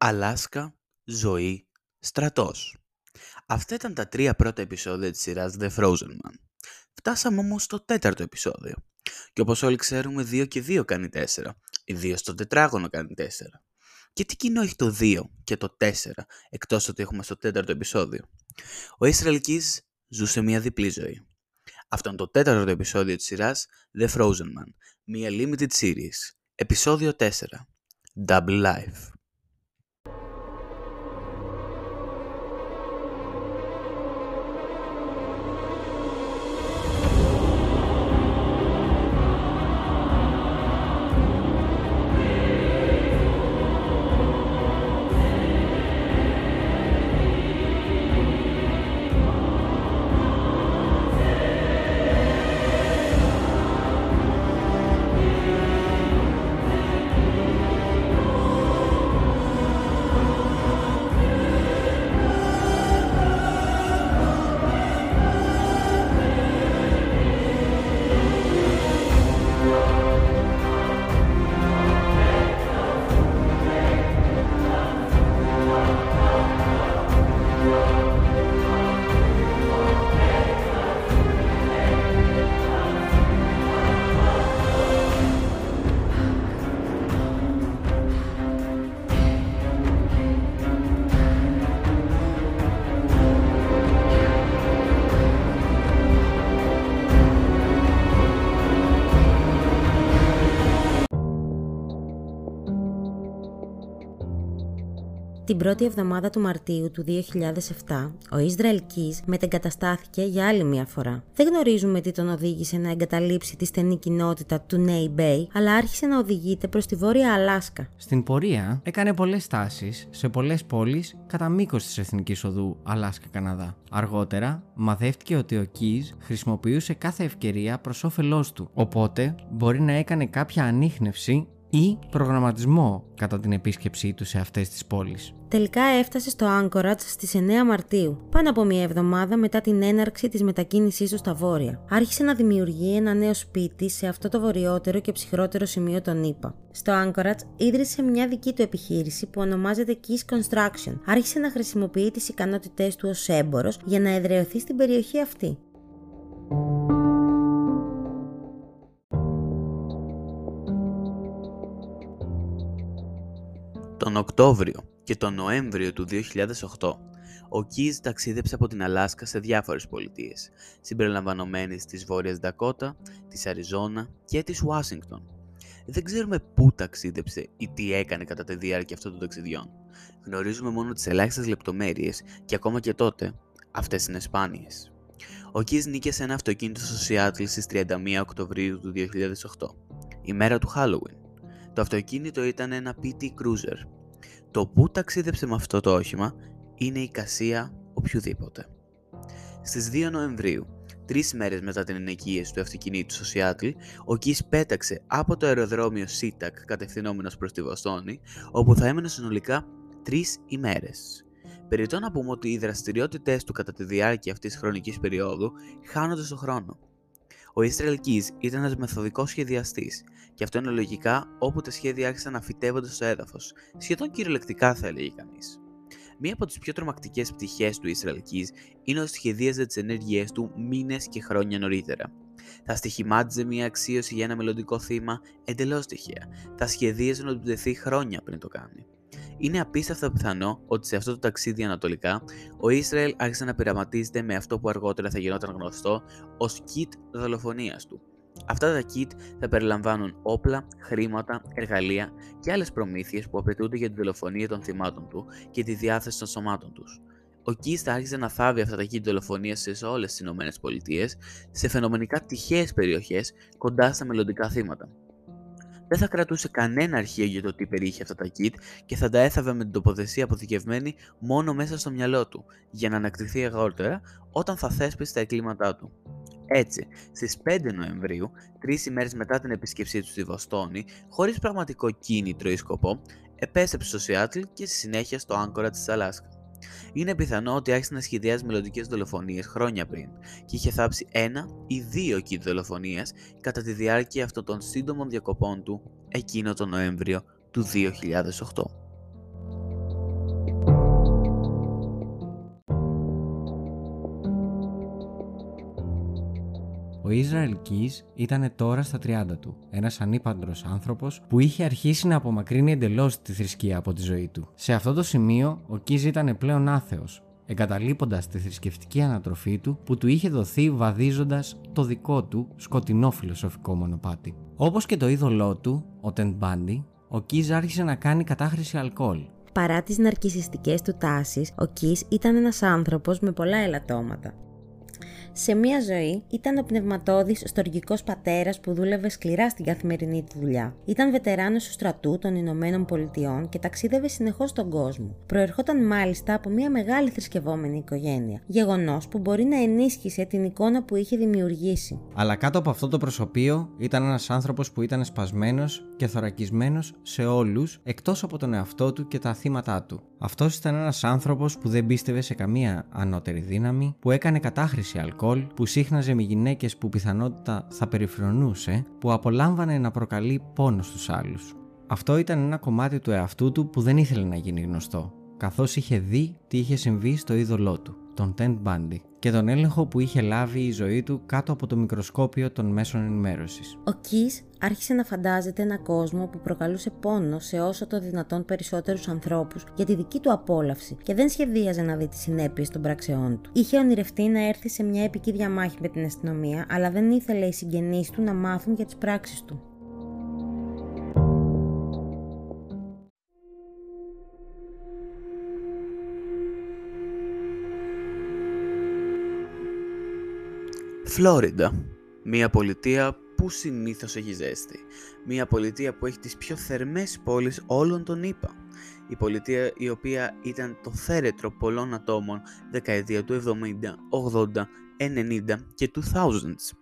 Αλάσκα, ζωή, στρατός. Αυτά ήταν τα τρία πρώτα επεισόδια της σειράς The Frozen Man. Φτάσαμε όμως στο τέταρτο επεισόδιο. Και όπως όλοι ξέρουμε, 2 και 2 κάνει 4. Η 2 στο τετράγωνο κάνει 4. Και τι κοινό έχει το 2 και το 4, εκτός ότι έχουμε στο τέταρτο επεισόδιο; Ο Ισραηλκής ζούσε μια διπλή ζωή. Αυτό είναι το τέταρτο επεισόδιο της σειράς The Frozen Man, μια limited series. Επεισόδιο 4. Double Life. Την πρώτη εβδομάδα του Μαρτίου του 2007, ο Ισραήλ Keys μετεγκαταστάθηκε για άλλη μια φορά. Δεν γνωρίζουμε τι τον οδήγησε να εγκαταλείψει τη στενή κοινότητα του Νέι Bay, αλλά άρχισε να οδηγείται προς τη Βόρεια Αλάσκα. Στην πορεία έκανε πολλές στάσεις σε πολλές πόλεις κατά μήκος της εθνικής οδού Αλάσκα-Καναδά. Αργότερα, μαθεύτηκε ότι ο Keys χρησιμοποιούσε κάθε ευκαιρία προς όφελός του, οπότε μπορεί να έκανε κάποια ανείχνευση ή προγραμματισμό κατά την επίσκεψή του σε αυτές τις πόλεις. Τελικά έφτασε στο Anchorage στις 9 Μαρτίου, πάνω από μία εβδομάδα μετά την έναρξη της μετακίνησής του στα βόρεια. Άρχισε να δημιουργεί ένα νέο σπίτι σε αυτό το βορειότερο και ψυχρότερο σημείο των ΗΠΑ. Στο Anchorage ίδρυσε μια δική του επιχείρηση που ονομάζεται Keys Construction. Άρχισε να χρησιμοποιεί τις ικανότητές του ως έμπορος για να εδραιωθεί στην περιοχή αυτή. Τον Οκτώβριο και τον Νοέμβριο του 2008, ο Κίζ ταξίδεψε από την Αλάσκα σε διάφορες πολιτείες, συμπεριλαμβανομένες της Βόρειας Ντακότα, της Αριζόνα και της Ουάσιγκτον. Δεν ξέρουμε πού ταξίδεψε ή τι έκανε κατά τη διάρκεια αυτών των ταξιδιών. Γνωρίζουμε μόνο τις ελάχιστες λεπτομέρειες και ακόμα και τότε αυτές είναι σπάνιες. Ο Κίζ νίκησε ένα αυτοκίνητο στο Σιάτλ στις 31 Οκτωβρίου του 2008, η μέρα του Halloween. Το αυτοκίνητο ήταν ένα PT Cruiser. Το που ταξίδεψε με αυτό το όχημα είναι η κασία οποιοδήποτε. Στις 2 Νοεμβρίου, τρεις μέρες μετά την ενοικίαση του αυτοκινήτου στο Σιάτλ, ο Κις πέταξε από το αεροδρόμιο Σίτακ κατευθυνόμενος προς τη Βοστόνη, όπου θα έμενε συνολικά τρεις ημέρες. Περιτώ να πούμε ότι οι δραστηριότητε του κατά τη διάρκεια αυτής της χρονικής περίοδου χάνονται στο χρόνο. Ο Israel Keys ήταν ένας μεθοδικός σχεδιαστής, και αυτό είναι λογικά όπου τα σχέδια άρχισαν να φυτεύονται στο έδαφος, σχεδόν κυριολεκτικά θα έλεγε κανείς. Μία από τις πιο τρομακτικές πτυχές του Israel Keys είναι ότι σχεδίαζε τις ενέργειές του μήνες και χρόνια νωρίτερα. Θα στοιχημάτιζε μια αξίωση για ένα μελλοντικό θύμα εντελώς τυχαία. Θα σχεδίαζε να του δεθεί χρόνια πριν το κάνει. Είναι απίστευτα πιθανό ότι σε αυτό το ταξίδι ανατολικά, ο Ισραήλ άρχισε να πειραματίζεται με αυτό που αργότερα θα γινόταν γνωστό ως kit δολοφονίας του. Αυτά τα kit θα περιλαμβάνουν όπλα, χρήματα, εργαλεία και άλλες προμήθειες που απαιτούνται για τη δολοφονία των θυμάτων του και τη διάθεση των σωμάτων τους. Ο Keys θα άρχισε να θάβει αυτά τα kit δολοφονίας σε όλες τις ΗΠΑ, σε φαινομενικά τυχαίες περιοχές κοντά στα μελλοντικά θύματα δεν θα κρατούσε κανένα αρχείο για το τι περιείχε αυτά τα kit και θα τα έθαβε με την τοποθεσία αποθηκευμένη μόνο μέσα στο μυαλό του, για να ανακτηθεί αργότερα όταν θα θέσπισε τα εγκλήματά του. Έτσι, στις 5 Νοεμβρίου, τρεις ημέρες μετά την επίσκεψή τους στη Βοστόνη, χωρίς πραγματικό κίνητρο ή σκοπό, επέστρεψε στο Σιάτλ και στη συνέχεια στο Άγκορα της Αλάσκα. Είναι πιθανό ότι άρχισε να σχεδιάζει μελλοντικές δολοφονίες χρόνια πριν και είχε θάψει ένα ή δύο kit δολοφονίας κατά τη διάρκεια αυτών των σύντομων διακοπών του εκείνο τον Νοέμβριο του 2008. Ο Ισραήλ Keys ήταν τώρα στα 30 του, ένας ανήπαντρος άνθρωπος που είχε αρχίσει να απομακρύνει εντελώς τη θρησκεία από τη ζωή του. Σε αυτό το σημείο, ο Keys ήταν πλέον άθεος, εγκαταλείποντας τη θρησκευτική ανατροφή του που του είχε δοθεί βαδίζοντας το δικό του σκοτεινό φιλοσοφικό μονοπάτι. Όπως και το είδωλό του, ο Τεντ Μπάντι, ο Κίζ άρχισε να κάνει κατάχρηση αλκοόλ. Παρά τις ναρκισιστικές του τάσεις, ο Κις ήταν ένας άνθρωπος με πολλά ελαττώματα. Σε μία ζωή ήταν ο πνευματόδη στοργικός πατέρας που δούλευε σκληρά στην καθημερινή του δουλειά. Ήταν βετεράνος του στρατού των Ηνωμένων Πολιτειών και ταξίδευε συνεχώς στον κόσμο. Προερχόταν μάλιστα από μια μεγάλη θρησκευόμενη οικογένεια. Γεγονός που μπορεί να ενίσχυσε την εικόνα που είχε δημιουργήσει. Αλλά κάτω από αυτό το προσωπείο ήταν ένας άνθρωπος που ήταν σπασμένος και θωρακισμένος σε όλους εκτός από τον εαυτό του και τα θύματα του. Αυτός ήταν ένας άνθρωπος που δεν πίστευε σε καμία ανώτερη δύναμη, που έκανε κατάχρηση αλκοόλ, που σύχναζε με γυναίκες που πιθανότητα θα περιφρονούσε, που απολάμβανε να προκαλεί πόνο στους άλλους. Αυτό ήταν ένα κομμάτι του εαυτού του που δεν ήθελε να γίνει γνωστό, καθώς είχε δει τι είχε συμβεί στο είδωλό του, τον Ted Bundy και τον έλεγχο που είχε λάβει η ζωή του κάτω από το μικροσκόπιο των μέσων ενημέρωσης. Ο Κις άρχισε να φαντάζεται ένα κόσμο που προκαλούσε πόνο σε όσο το δυνατόν περισσότερους ανθρώπους για τη δική του απόλαυση και δεν σχεδίαζε να δει τις συνέπειες των πράξεών του. Είχε ονειρευτεί να έρθει σε μια επική διαμάχη με την αστυνομία, αλλά δεν ήθελε οι συγγενείς του να μάθουν για τις πράξεις του. Φλόριντα. Μια πολιτεία που συνήθως έχει ζέστη. Μια πολιτεία που έχει τις πιο θερμές πόλεις όλων των ΗΠΑ. Η πολιτεία η οποία ήταν το θέρετρο πολλών ατόμων δεκαετία του 70, 80, 90 και 2000s.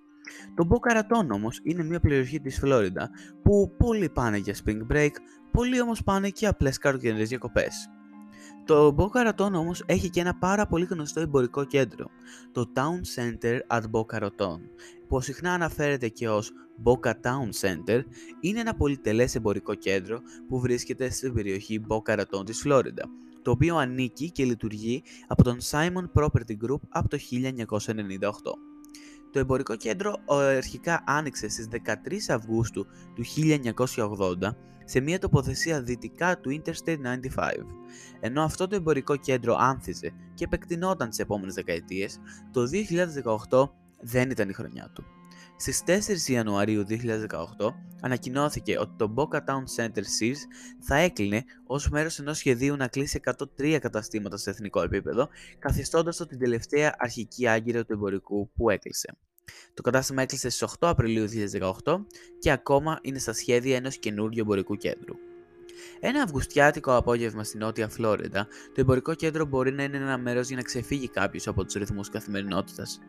Το Boca Raton όμως είναι μια περιοχή της Φλόριντα που πολλοί πάνε για spring break, πολλοί όμως πάνε και απλές καροκαιρινές διακοπές. Το Boca Raton όμως έχει και ένα πάρα πολύ γνωστό εμπορικό κέντρο, το Town Center at Boca Raton, που συχνά αναφέρεται και ως Boca Town Center, είναι ένα πολυτελές εμπορικό κέντρο που βρίσκεται στην περιοχή Boca Raton της Φλόριντα, το οποίο ανήκει και λειτουργεί από τον Simon Property Group από το 1998. Το εμπορικό κέντρο αρχικά άνοιξε στις 13 Αυγούστου του 1980 σε μια τοποθεσία δυτικά του Interstate 95. Ενώ αυτό το εμπορικό κέντρο άνθιζε και επεκτηνόταν τις επόμενες δεκαετίες, το 2018 δεν ήταν η χρονιά του. Στις 4 Ιανουαρίου 2018 ανακοινώθηκε ότι το Boca Town Center Sears θα έκλεινε ως μέρος ενός σχεδίου να κλείσει 103 καταστήματα σε εθνικό επίπεδο, καθιστώντας το την τελευταία αρχική άγκυρα του εμπορικού που έκλεισε. Το κατάστημα έκλεισε στις 8 Απριλίου 2018 και ακόμα είναι στα σχέδια ενός καινούριου εμπορικού κέντρου. Ένα αυγουστιάτικο απόγευμα στη Νότια Φλόριντα, το εμπορικό κέντρο μπορεί να είναι ένα μέρος για να ξεφύγει κάποιος από τους ρυθμούς καθημερινότητας.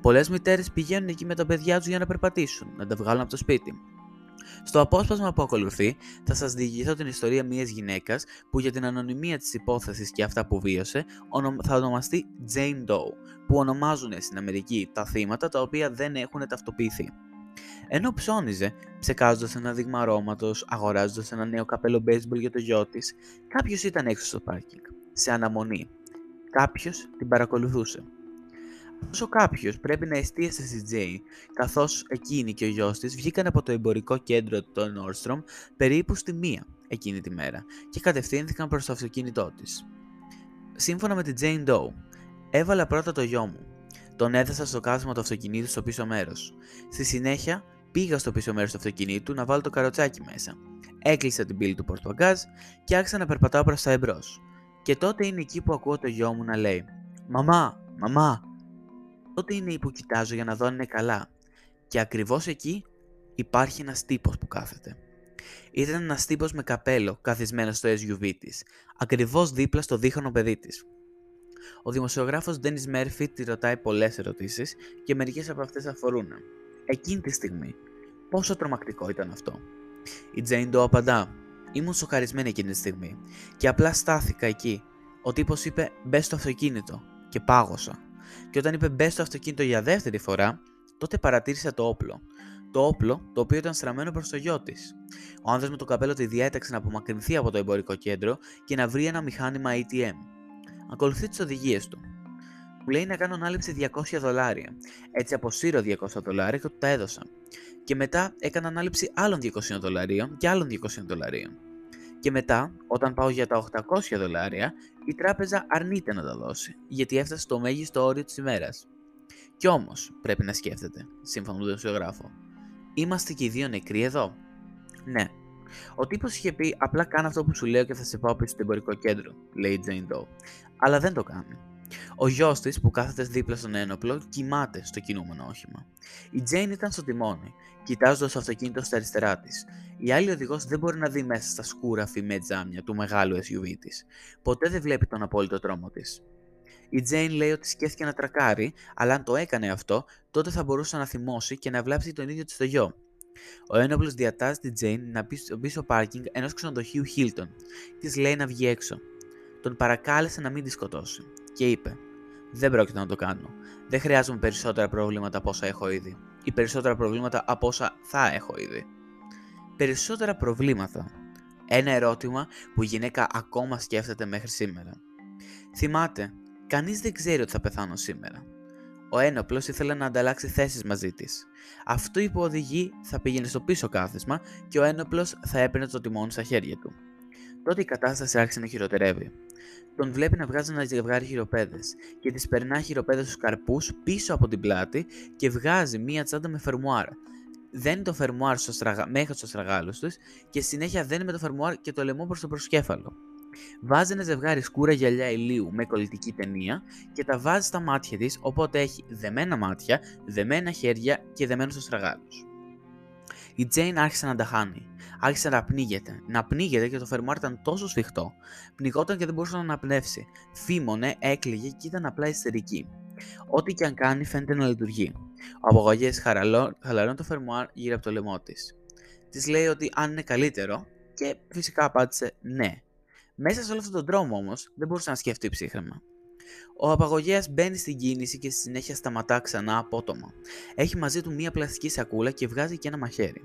Πολλές μητέρες πηγαίνουν εκεί με τα παιδιά τους για να περπατήσουν, να τα βγάλουν από το σπίτι. Στο απόσπασμα που ακολουθεί, θα σας διηγηθώ την ιστορία μιας γυναίκας που για την ανωνυμία της υπόθεσης και αυτά που βίωσε θα ονομαστεί Jane Doe, που ονομάζουν στην Αμερική τα θύματα τα οποία δεν έχουν ταυτοποιηθεί. Ενώ ψώνιζε, ψεκάζοντας ένα δείγμα αρώματος, αγοράζοντας ένα νέο καπέλο baseball για το γιο της, κάποιος ήταν έξω στο πάρκινγκ, σε αναμονή. Κάποιος την παρακολουθούσε. Αυτό ο κάποιος πρέπει να εστίασε στη Τζέι, καθώς εκείνη και ο γιος της βγήκαν από το εμπορικό κέντρο του Nordstrom περίπου στη μία εκείνη τη μέρα και κατευθύνθηκαν προς το αυτοκίνητό της. Σύμφωνα με την Jane Doe, έβαλα πρώτα το γιο μου. Τον έδεσα στο κάθισμα του αυτοκινήτου στο πίσω μέρος. Στη συνέχεια πήγα στο πίσω μέρος του αυτοκινήτου να βάλω το καροτσάκι μέσα. Έκλεισα την πύλη του πορτογκάζ και άρχισα να περπατάω προς τα εμπρός. Και τότε είναι εκεί που ακούω το γιο μου να λέει: Μαμά, μαμά, τότε είναι που κοιτάζω για να δω αν είναι καλά. Και ακριβώς εκεί υπάρχει ένας τύπος που κάθεται. Ήταν ένας τύπος με καπέλο καθισμένο στο SUV της, ακριβώς δίπλα στο δίχωνο παιδί της. Ο δημοσιογράφος Dennis Murphy τη ρωτάει πολλές ερωτήσεις και μερικές από αυτές αφορούν. Εκείνη τη στιγμή, πόσο τρομακτικό ήταν αυτό. Η Jane Doe απαντά, ήμουν σοκαρισμένη εκείνη τη στιγμή και απλά στάθηκα εκεί. Ο τύπος είπε μπες στο αυτοκίνητο και πάγωσα και όταν είπε μπες στο αυτοκίνητο για δεύτερη φορά, τότε παρατήρησα το όπλο. Το όπλο, το οποίο ήταν στραμμένο προς το γιο της. Ο άνδρας με το καπέλο τη διέταξε να απομακρυνθεί από το εμπορικό κέντρο και να βρει ένα μηχάνημα ATM. Ακολουθεί τις οδηγίες του. Μου λέει να κάνω ανάληψη 200 δολάρια. Έτσι αποσύρω 200 δολάρια και του τα έδωσα. Και μετά έκανα ανάληψη άλλων 200 δολαρίων και άλλων 200 δολαρίων. Και μετά, όταν πάω για τα 800 δολάρια, η τράπεζα αρνείται να τα δώσει, γιατί έφτασε στο μέγιστο όριο της ημέρας. Κι όμως, πρέπει να σκέφτεται, σύμφωνα με τον δημοσιογράφο. Είμαστε και οι δύο νεκροί εδώ. Ναι. Ο τύπος είχε πει: Απλά κάνω αυτό που σου λέω και θα σε πάω πίσω στο εμπορικό κέντρο, λέει η Jane Doe. Αλλά δεν το κάνει. Ο γιος της, που κάθεται δίπλα στον ένοπλο, κοιμάται στο κινούμενο όχημα. Η Τζέιν ήταν στο τιμόνι, κοιτάζοντας το αυτοκίνητο στα αριστερά της. Η άλλη οδηγός δεν μπορεί να δει μέσα στα σκούρα φημέ τζάμια του μεγάλου SUV της. Ποτέ δεν βλέπει τον απόλυτο τρόμο της. Η Τζέιν λέει ότι σκέφτηκε να τρακάρει, αλλά αν το έκανε αυτό, τότε θα μπορούσε να θυμώσει και να βλάψει τον ίδιο της το γιο. Ο ένοπλος διατάζει την Τζέιν να μπει στο πίσω πάρκινγκ ενός ξενοδοχείου Hilton. Της λέει να βγει έξω. Τον παρακάλεσε να μην τη σκοτώσει και είπε: Δεν πρόκειται να το κάνω. Δεν χρειάζομαι περισσότερα προβλήματα από όσα έχω ήδη. Ή περισσότερα προβλήματα από όσα θα έχω ήδη. Περισσότερα προβλήματα. Ένα ερώτημα που η γυναίκα ακόμα σκέφτεται μέχρι σήμερα. Θυμάται, κανείς δεν ξέρει ότι θα πεθάνω σήμερα. Ο ένοπλος ήθελε να ανταλλάξει θέσεις μαζί της. Αυτό που οδηγεί θα πήγαινε στο πίσω κάθισμα και ο ένοπλος θα έπαιρνε το τιμόνι στα χέρια του. Τότε η κατάσταση άρχισε να χειροτερεύει. Τον βλέπει να βγάζει ένα ζευγάρι χειροπέδες και τη περνά χειροπέδες στους καρπούς πίσω από την πλάτη και βγάζει μία τσάντα με φερμουάρ. Δένει το φερμουάρ στο στραγα... μέχρι στο στραγάλος του και συνέχεια δένει με το φερμουάρ και το λαιμό προς το προσκέφαλο. Βάζει ένα ζευγάρι σκούρα γυαλιά ηλίου με κολλητική ταινία και τα βάζει στα μάτια της, οπότε έχει δεμένα μάτια, δεμένα χέρια και δεμένου στραγάλου. Η Τζέιν άρχισε να τα χάνει. Άρχισε να πνίγεται. Να πνίγεται και το φερμουάρ ήταν τόσο σφιχτό. Πνιγόταν και δεν μπορούσε να αναπνεύσει. Φήμωνε, έκλειγε και ήταν απλά ιστερική. Ό,τι και αν κάνει φαίνεται να λειτουργεί. Ο απογωγέ χαλαρώνει το φερμουάρ γύρω από το λαιμό της. Της λέει ότι αν είναι καλύτερο και φυσικά απάντησε ναι. Μέσα σε όλο αυτόν τον δρόμο όμως δεν μπορούσε να σκεφτεί ψύχρεμα. Ο απαγωγέας μπαίνει στην κίνηση και στη συνέχεια σταματά ξανά απότομα. Έχει μαζί του μία πλαστική σακούλα και βγάζει και ένα μαχαίρι.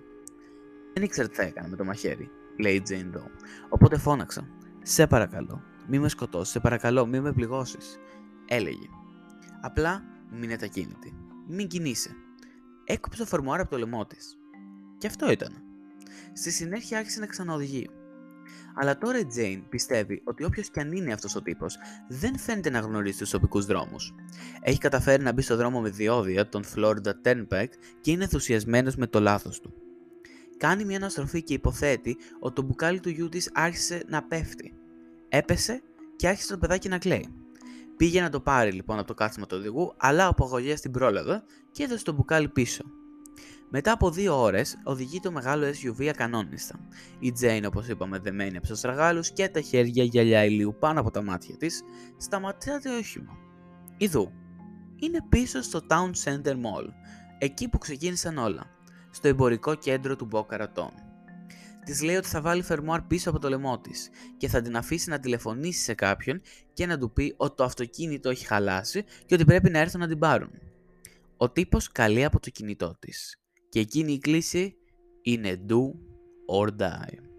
Δεν ήξερα τι θα έκανε με το μαχαίρι, λέει η Jane Doe. Οπότε φώναξα. Σε παρακαλώ, μη με σκοτώσεις, σε παρακαλώ, μη με πληγώσεις. Έλεγε. Απλά μείνε ακίνητη. Μην κινείσαι. Έκοψε το φορμουάρ από το λαιμό της. Και αυτό ήταν. Στη συνέχεια άρχισε να ξαναοδηγεί. Αλλά τώρα η Jane πιστεύει ότι όποιος κι αν είναι αυτός ο τύπος, δεν φαίνεται να γνωρίζει τους τοπικούς δρόμους. Έχει καταφέρει να μπει στο δρόμο με διόδια, τον Florida Turnpike, και είναι ενθουσιασμένος με το λάθος του. Κάνει μια αναστροφή και υποθέτει ότι το μπουκάλι του γιού της άρχισε να πέφτει. Έπεσε και άρχισε το παιδάκι να κλαίει. Πήγε να το πάρει λοιπόν από το κάθισμα του οδηγού, αλλά ο απογωγέα την πρόλαβε και έδωσε το μπουκάλι πίσω. Μετά από δύο ώρες, οδηγεί το μεγάλο SUV ακανόνιστα. Η Τζέιν, όπως είπαμε, δεμένη από τους στραγάλου και τα χέρια γυαλιά ηλίου πάνω από τα μάτια της, σταματάει το όχημα. Ιδού. Είναι πίσω στο Town Center Mall, εκεί που ξεκίνησαν όλα, στο εμπορικό κέντρο του Μπόκαρατών. Της λέει ότι θα βάλει φερμουάρ πίσω από το λαιμό της και θα την αφήσει να τηλεφωνήσει σε κάποιον και να του πει ότι το αυτοκίνητο έχει χαλάσει και ότι πρέπει να έρθουν να την πάρουν. Ο τύπος καλεί από το κινητό της και εκείνη η κλίση είναι do or die.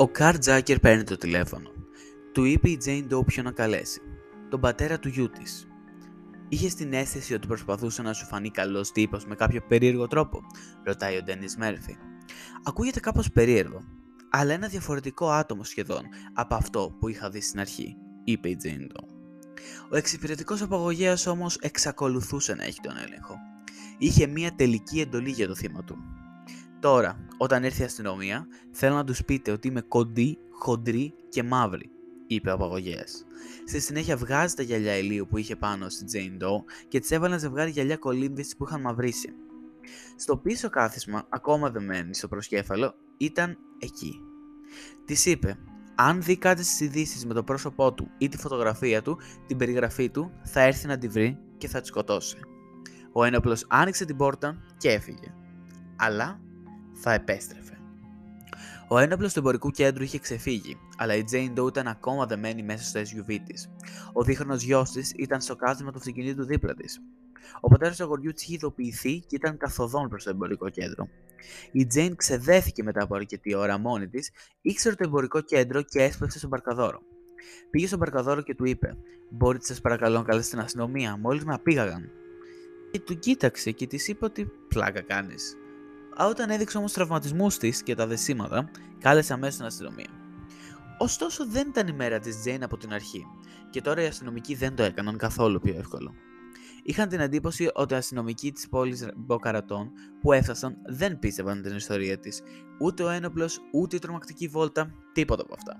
Ο Καρ Τζάκερ παίρνει το τηλέφωνο. Του είπε η Τζέιν Ντό ποιο να καλέσει. Τον πατέρα του γιού της. Είχε την αίσθηση ότι προσπαθούσε να σου φανεί καλός τύπος με κάποιο περίεργο τρόπο, ρωτάει ο Ντένι Μέρφυ. Ακούγεται κάπως περίεργο, αλλά ένα διαφορετικό άτομο σχεδόν από αυτό που είχα δει στην αρχή, είπε η Τζέιντο. Ο εξυπηρετικός απαγωγέας όμως εξακολουθούσε να έχει τον έλεγχο. Είχε μία τελική εντολή για το θύμα του. Τώρα, όταν έρθει η αστυνομία, θέλω να τους πείτε ότι είμαι κοντή, χοντρή και μαύρη, είπε ο απαγωγέας. Στη συνέχεια βγάζει τα γυαλιά ηλίου που είχε πάνω στη Jane Doe και της έβαλε να ζευγάρι γυαλιά κολύμβησης που είχαν μαυρίσει. Στο πίσω κάθισμα, ακόμα δεμένη στο προσκέφαλο, ήταν εκεί. Της είπε, αν δει κάτι στις ειδήσεις με το πρόσωπό του ή τη φωτογραφία του, την περιγραφή του, θα έρθει να τη βρει και θα τη σκοτώσει. Ο ένοπλος άνοιξε την πόρτα και έφυγε. Αλλά θα επέστρεφε. Ο ένοπλος του εμπορικού κέντρου είχε ξεφύγει, αλλά η Jane Doe ήταν ακόμα δεμένη μέσα στο SUV της. Ο δίχρονος γιος της ήταν στο κάθισμα του αυτοκινήτου δίπλα της. Ο πατέρας του αγοριού της είχε ειδοποιηθεί και ήταν καθοδόν προς το εμπορικό κέντρο. Η Τζέιν ξεδέθηκε μετά από αρκετή ώρα μόνη της, ήξερε το εμπορικό κέντρο και έσπευσε στον Μπαρκαδόρο. Πήγε στον Μπαρκαδόρο και του είπε: Μπορείτε σας παρακαλώ να καλέσετε την αστυνομία, μόλις με απήγαγαν. Και του κοίταξε και της είπε ότι πλάκα κάνεις. Όταν έδειξε όμως τραυματισμούς της και τα δεσίματα, κάλεσε αμέσως την αστυνομία. Ωστόσο δεν ήταν η μέρα της Τζέιν από την αρχή, και τώρα οι αστυνομικοί δεν το έκαναν καθόλου πιο εύκολο. Είχαν την εντύπωση ότι οι αστυνομικοί της πόλης Μποκαρατών που έφτασαν δεν πίστευαν την ιστορία της, ούτε ο ένοπλος, ούτε η τρομακτική βόλτα, τίποτα από αυτά.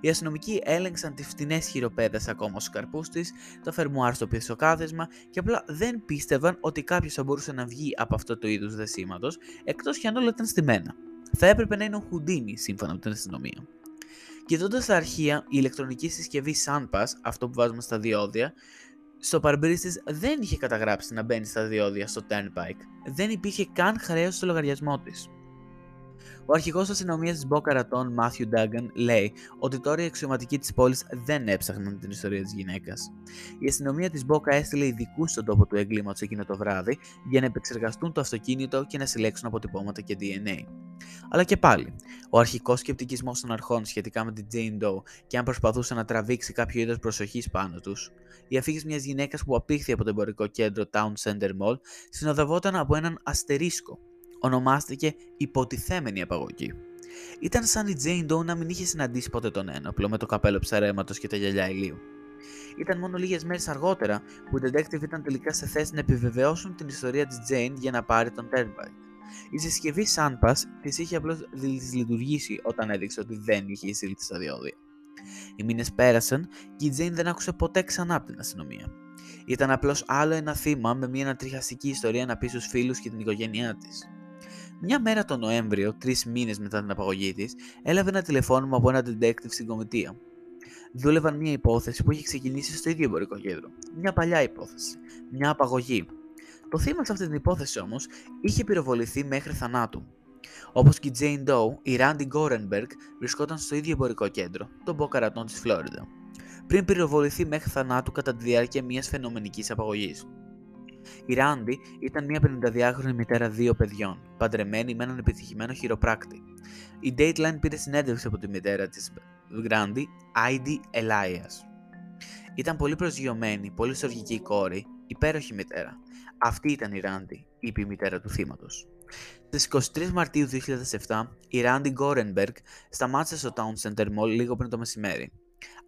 Οι αστυνομικοί έλεγξαν τις φτηνές χειροπέδες ακόμα στους καρπούς της, το φερμουάρ στο πίσω κάθεσμα και απλά δεν πίστευαν ότι κάποιος θα μπορούσε να βγει από αυτό το είδος δεσίματος, εκτός κι αν όλα ήταν στημένα. Θα έπρεπε να είναι ο Χουντίνι, σύμφωνα με την αστυνομία. Κοιτώντας τα αρχεία, η ηλεκτρονική συσκευή SunPass, αυτό που βάζουμε στα διόδια, στο παρμπρίστη δεν είχε καταγράψει να μπαίνει στα διόδια στο Turnpike. Δεν υπήρχε καν χρέος στο λογαριασμό της. Ο αρχηγός αστυνομίας της Μπόκαρατών, Μάθιου Ντάγκαν, λέει ότι τώρα οι αξιωματικοί της πόλης δεν έψαχναν την ιστορία της γυναίκας. Η αστυνομία της Μπόκα έστειλε ειδικούς στον τόπο του εγκλήματος εκείνο το βράδυ για να επεξεργαστούν το αυτοκίνητο και να συλλέξουν αποτυπώματα και DNA. Αλλά και πάλι, ο αρχικός σκεπτικισμός των αρχών σχετικά με την Jane Doe και αν προσπαθούσε να τραβήξει κάποιο είδος προσοχής πάνω τους, η αφήγηση μιας γυναίκας που απήχθη από το εμπορικό κέντρο Town Center Mall συνοδευόταν από έναν αστερίσκο ονομάστηκε υποτιθέμενη απαγωγή. Ήταν σαν η Jane Doe να μην είχε συναντήσει ποτέ τον ένοπλο με το καπέλο ψαρέματος και τα γυαλιά ηλίου. Ήταν μόνο λίγες μέρες αργότερα που οι detective ήταν τελικά σε θέση να επιβεβαιώσουν την ιστορία της Jane για να πάρει τον Turnpike. Η συσκευή Sunpass της είχε απλώς λειτουργήσει όταν έδειξε ότι δεν είχε εισήλθει στα διόδια. Οι μήνες πέρασαν και η Jane δεν άκουσε ποτέ ξανά από την αστυνομία. Ήταν απλώς άλλο ένα θύμα με μια ανατριχαστική ιστορία να πει στους φίλους και την οικογένειά της. Μια μέρα τον Νοέμβριο, τρεις μήνες μετά την απαγωγή της, έλαβε ένα τηλεφώνημα από ένα detective στην κομιτεία. Δούλευαν μια υπόθεση που είχε ξεκινήσει στο ίδιο εμπορικό κέντρο. Μια παλιά υπόθεση. Μια απαγωγή. Το θύμα σε αυτή την υπόθεση όμως είχε πυροβοληθεί μέχρι θανάτου. Όπως και η Jane Doe, η Randy Gorenberg βρισκόταν στο ίδιο εμπορικό κέντρο, τον Μποκαρατών της Φλόριντα, πριν πυροβοληθεί μέχρι θανάτου κατά τη διάρκεια μιας φαινομενικής απαγωγής. Η Ράντι ήταν μια 52χρονη μητέρα δύο παιδιών, παντρεμένη με έναν επιτυχημένο χειροπράκτη. Η Dateline πήρε συνέντευξη από τη μητέρα της Ράντι, Άιντι Elias. Ήταν πολύ προσγειωμένη, πολύ στοργική κόρη, υπέροχη μητέρα. Αυτή ήταν η Ράντι, είπε η μητέρα του θύματος. Στις 23 Μαρτίου 2007, η Ράντι Γκόρενμπεργκ σταμάτησε στο Town Center Mall λίγο πριν το μεσημέρι.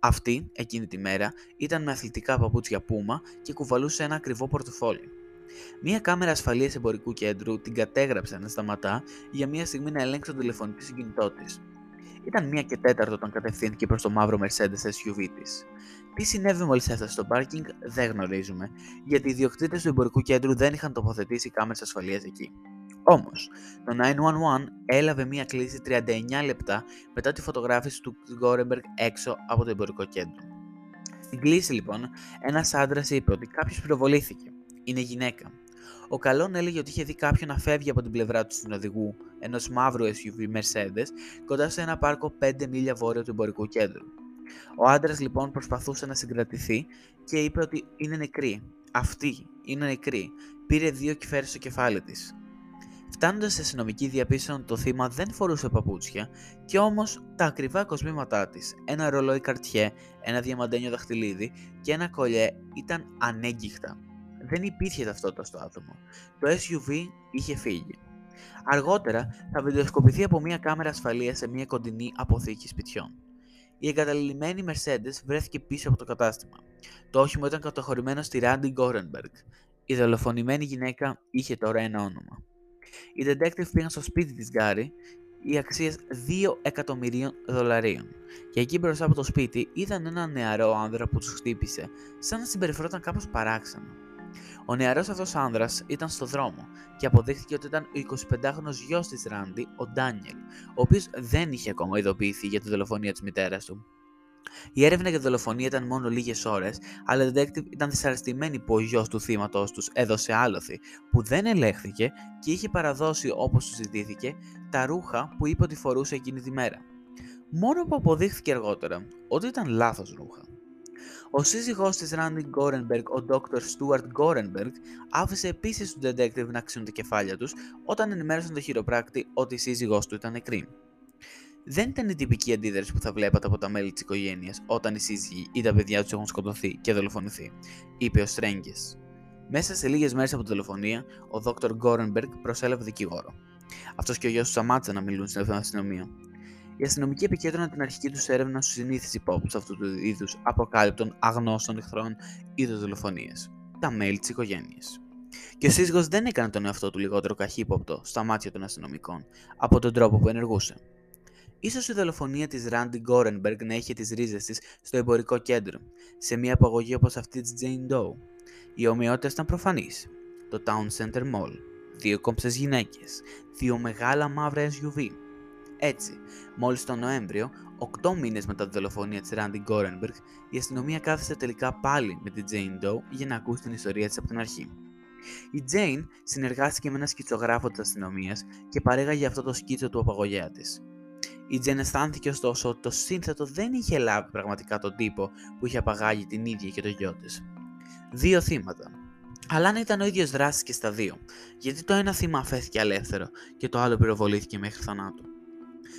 Αυτή, εκείνη τη μέρα, ήταν με αθλητικά παπούτσια πούμα και κουβαλούσε ένα ακριβό πορτοφόλι. Μία κάμερα ασφαλείας εμπορικού κέντρου την κατέγραψε να σταματά για μία στιγμή να ελέγξει τον τηλεφωνητή συγκινητό της. Ήταν μία και τέταρτο όταν κατευθύνθηκε προς το μαύρο Mercedes SUV της. Τι συνέβη μόλις έφτασε στο πάρκινγκ δεν γνωρίζουμε, γιατί οι ιδιοκτήτες του εμπορικού κέντρου δεν είχαν τοποθετήσει κάμερες ασφαλείας εκεί. Όμως, το 911 έλαβε μία κλίση 39 λεπτά μετά τη φωτογράφηση του Γκόρεμπεργκ έξω από το εμπορικό κέντρο. Στην κλίση λοιπόν, ένας άντρας είπε ότι κάποιος πυροβολήθηκε. Είναι γυναίκα. Ο Καλόν έλεγε ότι είχε δει κάποιον να φεύγει από την πλευρά του στην οδηγού ενός μαύρου SUV Mercedes κοντά σε ένα πάρκο 5 μίλια βόρειο του εμπορικού κέντρου. Ο άντρας λοιπόν προσπαθούσε να συγκρατηθεί και είπε ότι είναι νεκρή. Αυτή είναι νεκρή. Πήρε δύο και στο κεφάλι της. Φτάνοντας σε αστυνομική διαπίστωσαν ότι το θύμα δεν φορούσε παπούτσια και όμως τα ακριβά κοσμήματά της, ένα ρολόι καρτιέ, ένα διαμαντένιο δαχτυλίδι και ένα κολλιέ ήταν ανέγκυχτα. Δεν υπήρχε ταυτότητα στο άτομο. Το SUV είχε φύγει. Αργότερα θα βιντεοσκοπηθεί από μια κάμερα ασφαλείας σε μια κοντινή αποθήκη σπιτιών. Η εγκαταλειμμένη Mercedes βρέθηκε πίσω από το κατάστημα. Το όχημο ήταν κατοχωρημένο στη Randy Gorenberg. Η δολοφονημένη γυναίκα είχε τώρα ένα όνομα. Οι detective πήγαν στο σπίτι της Γκάρι οι αξίες 2 εκατομμυρίων δολαρίων. Και εκεί μπροστά από το σπίτι είδαν έναν νεαρό άνδρα που τους χτύπησε, σαν να συμπεριφερόταν κάπως παράξενα. Ο νεαρός αυτός άνδρας ήταν στο δρόμο και αποδείχθηκε ότι ήταν ο 25χρονο γιος της Ράντι, ο Ντάνιελ, ο οποίος δεν είχε ακόμα ειδοποιηθεί για τη δολοφονία της μητέρας του. Η έρευνα για δολοφονία ήταν μόνο λίγες ώρες, αλλά η detective ήταν δυσαρεστημένη που ο γιος του θύματός τους έδωσε άλοθη, που δεν ελέγχθηκε και είχε παραδώσει όπως του ζητήθηκε τα ρούχα που είπε ότι φορούσε εκείνη τη μέρα. Μόνο που αποδείχθηκε αργότερα ότι ήταν λάθος ρούχα. Ο σύζυγός της Randy Γκόρενμπεργκ, ο Dr. Stuart Γκόρενμπεργκ, άφησε επίσης τους detective να ξύνουν τα κεφάλια τους όταν ενημέρωσαν το χειροπράκτη ότι η σύζυγός του ήταν νεκρή. Δεν ήταν η τυπική αντίδραση που θα βλέπατε από τα μέλη της οικογένειας όταν οι σύζυγοι ή τα παιδιά τους έχουν σκοτωθεί και δολοφονηθεί, είπε ο Στρέγγες. Μέσα σε λίγες μέρες από τη δολοφονία, ο Dr. Γκόρενμπεργκ προσέλαβε δικηγόρο. Αυτός και ο γιος του σταμάτησαν να μιλούν στην αστυνομία. Οι αστυνομικοί επικέντρωναν την αρχική τους έρευνα στους συνήθεις υπόπτους αυτού του είδους αποκάλυπτων αγνώστων εχθρών ή δολοφονίες. Τα μέλη της οικογένειας. Και ο σύζυγος δεν έκανε τον εαυτό του λιγότερο καχύποπτο στα μάτια των αστυνομικών από τον τρόπο που ενεργούσε. Ίσως η δολοφονία της Randy Γκόρενμπεργκ να είχε τις ρίζες της στο εμπορικό κέντρο, σε μια απαγωγή όπως αυτή της Jane Doe. Οι ομοιότητες ήταν προφανείς. Το Town Center Mall, δύο κόμψες γυναίκες, δύο μεγάλα μαύρα SUV. Έτσι, μόλις τον Νοέμβριο, 8 μήνες μετά τη δολοφονία της Randy Γκόρενμπεργκ, η αστυνομία κάθισε τελικά πάλι με την Jane Doe για να ακούσει την ιστορία της από την αρχή. Η Jane συνεργάστηκε με ένα σκητσογράφο της αστυνομίας και παρέγαγε αυτό το σκίτσο του απαγωγέα της. Η Τζεν αισθάνθηκε ωστόσο ότι το σύνθετο δεν είχε λάβει πραγματικά τον τύπο που είχε απαγάγει την ίδια και το γιο της. Δύο θύματα. Αλλά αν ήταν ο ίδιος δράσης και στα δύο, γιατί το ένα θύμα αφέθηκε ελεύθερο και το άλλο πυροβολήθηκε μέχρι θανάτου.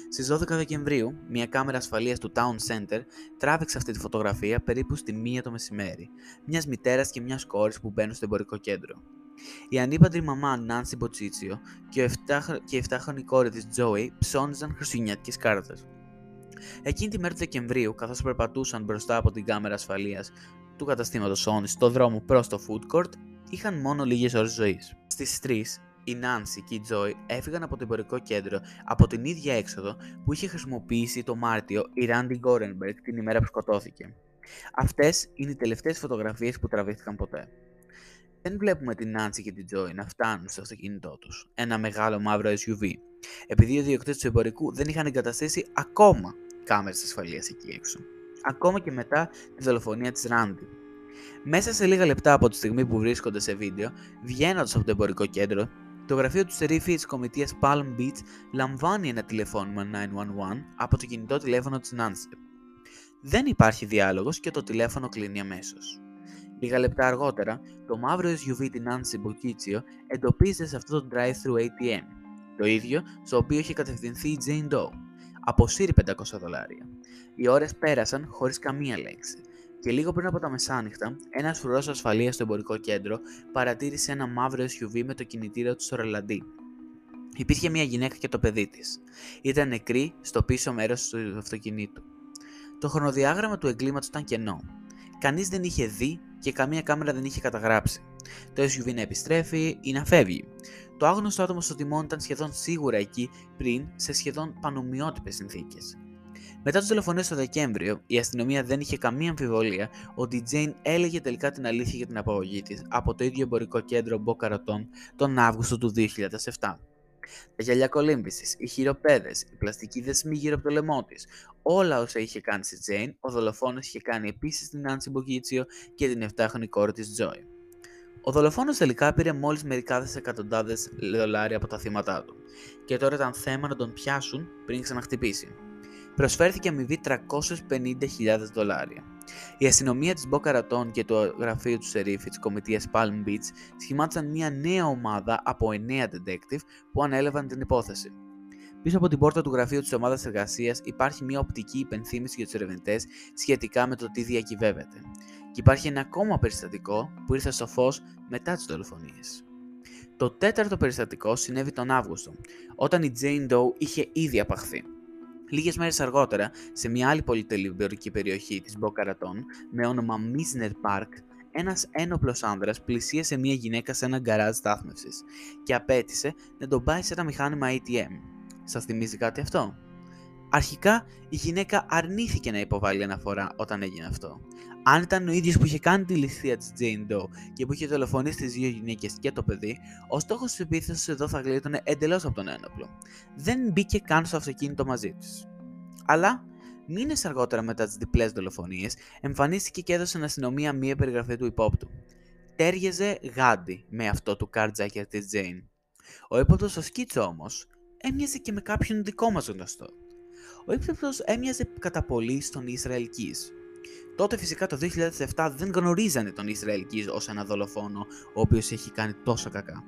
Στις 12 Δεκεμβρίου, μια κάμερα ασφαλείας του Town Center τράβηξε αυτή τη φωτογραφία περίπου στη μία το μεσημέρι, μιας μητέρας και μιας κόρης που μπαίνουν στο εμπορικό κέντρο. Η ανήπαντρη μαμά Νάνσι Μποτσίτσιο και, η 7χρονη κόρη της Τζόι ψώνιζαν χριστουγεννιάτικες κάρτες. Εκείνη τη μέρα του Δεκεμβρίου, καθώς περπατούσαν μπροστά από την κάμερα ασφαλείας του καταστήματος Sony στο δρόμο προς το food court, είχαν μόνο λίγες ώρες ζωής. Στις 3, η Νάνσι και η Τζόι έφυγαν από το εμπορικό κέντρο από την ίδια έξοδο που είχε χρησιμοποιήσει το Μάρτιο η Ράντι Γκόρενμπεργκ την ημέρα που σκοτώθηκε. Αυτές είναι οι τελευταίες φωτογραφίες που τραβήθηκαν ποτέ. Δεν βλέπουμε την Νάντσι και την Τζόι να φτάνουν στο αυτοκίνητό τους, ένα μεγάλο μαύρο SUV, επειδή οι ιδιοκτήτες του εμπορικού δεν είχαν εγκαταστήσει ακόμα κάμερες ασφαλείας εκεί έξω. Ακόμα και μετά τη δολοφονία της Ράντι. Μέσα σε λίγα λεπτά από τη στιγμή που βρίσκονται σε βίντεο, βγαίνοντας από το εμπορικό κέντρο, το γραφείο του σερίφη της κομιτείας Palm Beach λαμβάνει ένα τηλεφώνημα 911 από το κινητό τηλέφωνο της Νάντσι. Δεν υπάρχει διάλογος και το τηλέφωνο κλείνει αμέσως. Λίγα λεπτά αργότερα, το μαύρο SUV την Nancy Bocchiccio εντοπίζεται σε αυτό το drive-thru ATM, το ίδιο στο οποίο είχε κατευθυνθεί η Jane Doe. Αποσύρει 500 δολάρια. Οι ώρες πέρασαν χωρίς καμία λέξη και λίγο πριν από τα μεσάνυχτα, ένας φρουρός ασφαλείας στο εμπορικό κέντρο παρατήρησε ένα μαύρο SUV με το κινητήριο του στο ρελαντί. Υπήρχε μια γυναίκα και το παιδί της. Ήταν νεκρή στο πίσω μέρος του αυτοκινήτου. Το χρονοδιάγραμμα του εγκλήματος ήταν κενό. Κανείς δεν είχε δει και καμία κάμερα δεν είχε καταγράψει. Το SUV να επιστρέφει ή να φεύγει. Το άγνωστο άτομο στο τιμόνι ήταν σχεδόν σίγουρα εκεί πριν σε σχεδόν πανομοιότυπες συνθήκες. Μετά τι δολοφονίε το Δεκέμβριο, η αστυνομία δεν είχε καμία αμφιβολία ότι η Τζέιν έλεγε τελικά την αλήθεια για την απαγωγή της από το ίδιο εμπορικό κέντρο Μποκαρατών τον Αύγουστο του 2007. Τα γυαλιά κολύμβησης, οι χειροπέδες, η πλαστική δεσμή γύρω από το λαιμό της, όλα όσα είχε κάνει στη Τζέιν, ο δολοφόνος είχε κάνει επίσης στην Άντσι Μποκίτσιο και την 7χρονη κόρη της Τζόι. Ο δολοφόνος τελικά πήρε μόλις μερικά εκατοντάδες δολάρια από τα θύματα του, και τώρα ήταν θέμα να τον πιάσουν πριν ξαναχτυπήσει. Προσφέρθηκε αμοιβή 350.000 δολάρια. Η αστυνομία της Μποκαρατών και το γραφείο του Σερίφη της κομιτείας Palm Beach σχημάτισαν μια νέα ομάδα από 9 detective που ανέλαβαν την υπόθεση. Πίσω από την πόρτα του γραφείου της ομάδας εργασίας υπάρχει μια οπτική υπενθύμηση για τους ερευνητές σχετικά με το τι διακυβεύεται. Και υπάρχει ένα ακόμα περιστατικό που ήρθε στο φως μετά τις δολοφονίες. Το τέταρτο περιστατικό συνέβη τον Αύγουστο, όταν η Jane Doe είχε ήδη απαχθεί. Λίγες μέρες αργότερα, σε μια άλλη πολυτελειμπορική περιοχή της Μποκαρατών με όνομα Μίσνερ Park, ένας ένοπλος άνδρας πλησίασε μια γυναίκα σε ένα γκαράζ στάθμευσης και απέτησε να τον πάει σε ένα μηχάνημα ATM. Σας θυμίζει κάτι αυτό; Αρχικά, η γυναίκα αρνήθηκε να υποβάλει αναφορά όταν έγινε αυτό. Αν ήταν ο ίδιος που είχε κάνει τη ληστεία της Jane Doe και που είχε δολοφονήσει τις δύο γυναίκες και το παιδί, ο στόχος της επίθεσης εδώ θα γλίτωνε εντελώς από τον ένοπλο. Δεν μπήκε καν στο αυτοκίνητο μαζί της. Αλλά, μήνες αργότερα μετά τις διπλές δολοφονίες, εμφανίστηκε και έδωσε στην αστυνομία μία περιγραφή του υπόπτου. Τέριαζε γάντι με αυτό του carjacker της Jane. Ο ύποπτος στο σκίτσο όμως έμοιαζε και με κάποιον δικό μας γνωστό. Ο ύποπτο έμοιαζε κατά πολύ στον Ισραηλ Τότε φυσικά το 2007 δεν γνωρίζανε τον Ισραηλκής ως ένα δολοφόνο ο οποίος έχει κάνει τόσα κακά.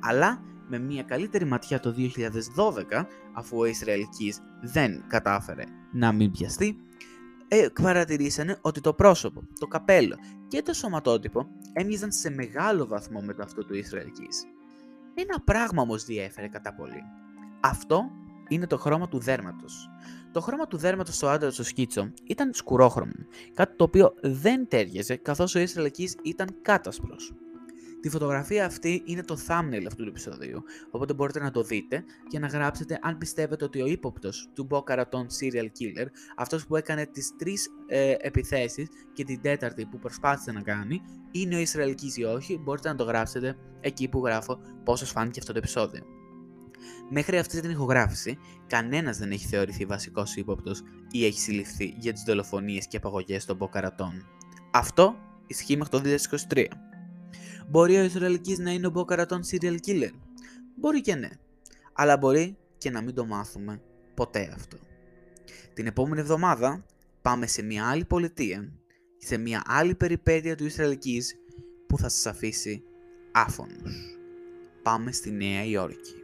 Αλλά με μια καλύτερη ματιά το 2012, αφού ο Ισραηλκής δεν κατάφερε να μην πιαστεί, ε, παρατηρήσανε ότι το πρόσωπο, το καπέλο και το σωματότυπο έμοιαζαν σε μεγάλο βαθμό με το αυτό του Ισραηλκής. Ένα πράγμα όμως διέφερε κατά πολύ. Αυτό είναι το χρώμα του δέρματος. Το χρώμα του δέρματος στο άντρας στο σκίτσο ήταν σκουρόχρωμο, κάτι το οποίο δεν τέριαζε καθώς ο Ισραηλικής ήταν κάτασπρος. Τη φωτογραφία αυτή είναι το thumbnail αυτού του επεισοδίου, οπότε μπορείτε να το δείτε και να γράψετε αν πιστεύετε ότι ο ύποπτος του Boca Serial Killer, αυτός που έκανε τις τρεις ε, επιθέσεις και την τέταρτη που προσπάθησε να κάνει, είναι ο Ισραηλικής ή όχι, μπορείτε να το γράψετε εκεί που γράφω πώς σας φάνηκε αυτό το επεισόδιο. Μέχρι αυτή την ηχογράφηση, κανένας δεν έχει θεωρηθεί βασικός ύποπτος ή έχει συλληφθεί για τις δολοφονίες και απαγωγές των Μποκαρατών. Αυτό ισχύει μέχρι το 2023. Μπορεί ο Ισραηλικής να είναι ο Μποκαρατών serial killer; Μπορεί και ναι. Αλλά μπορεί και να μην το μάθουμε ποτέ αυτό. Την επόμενη εβδομάδα πάμε σε μια άλλη πολιτεία, σε μια άλλη περιπέτεια του Ισραηλικής που θα σας αφήσει άφωνους. Πάμε στη Νέα Υόρκη.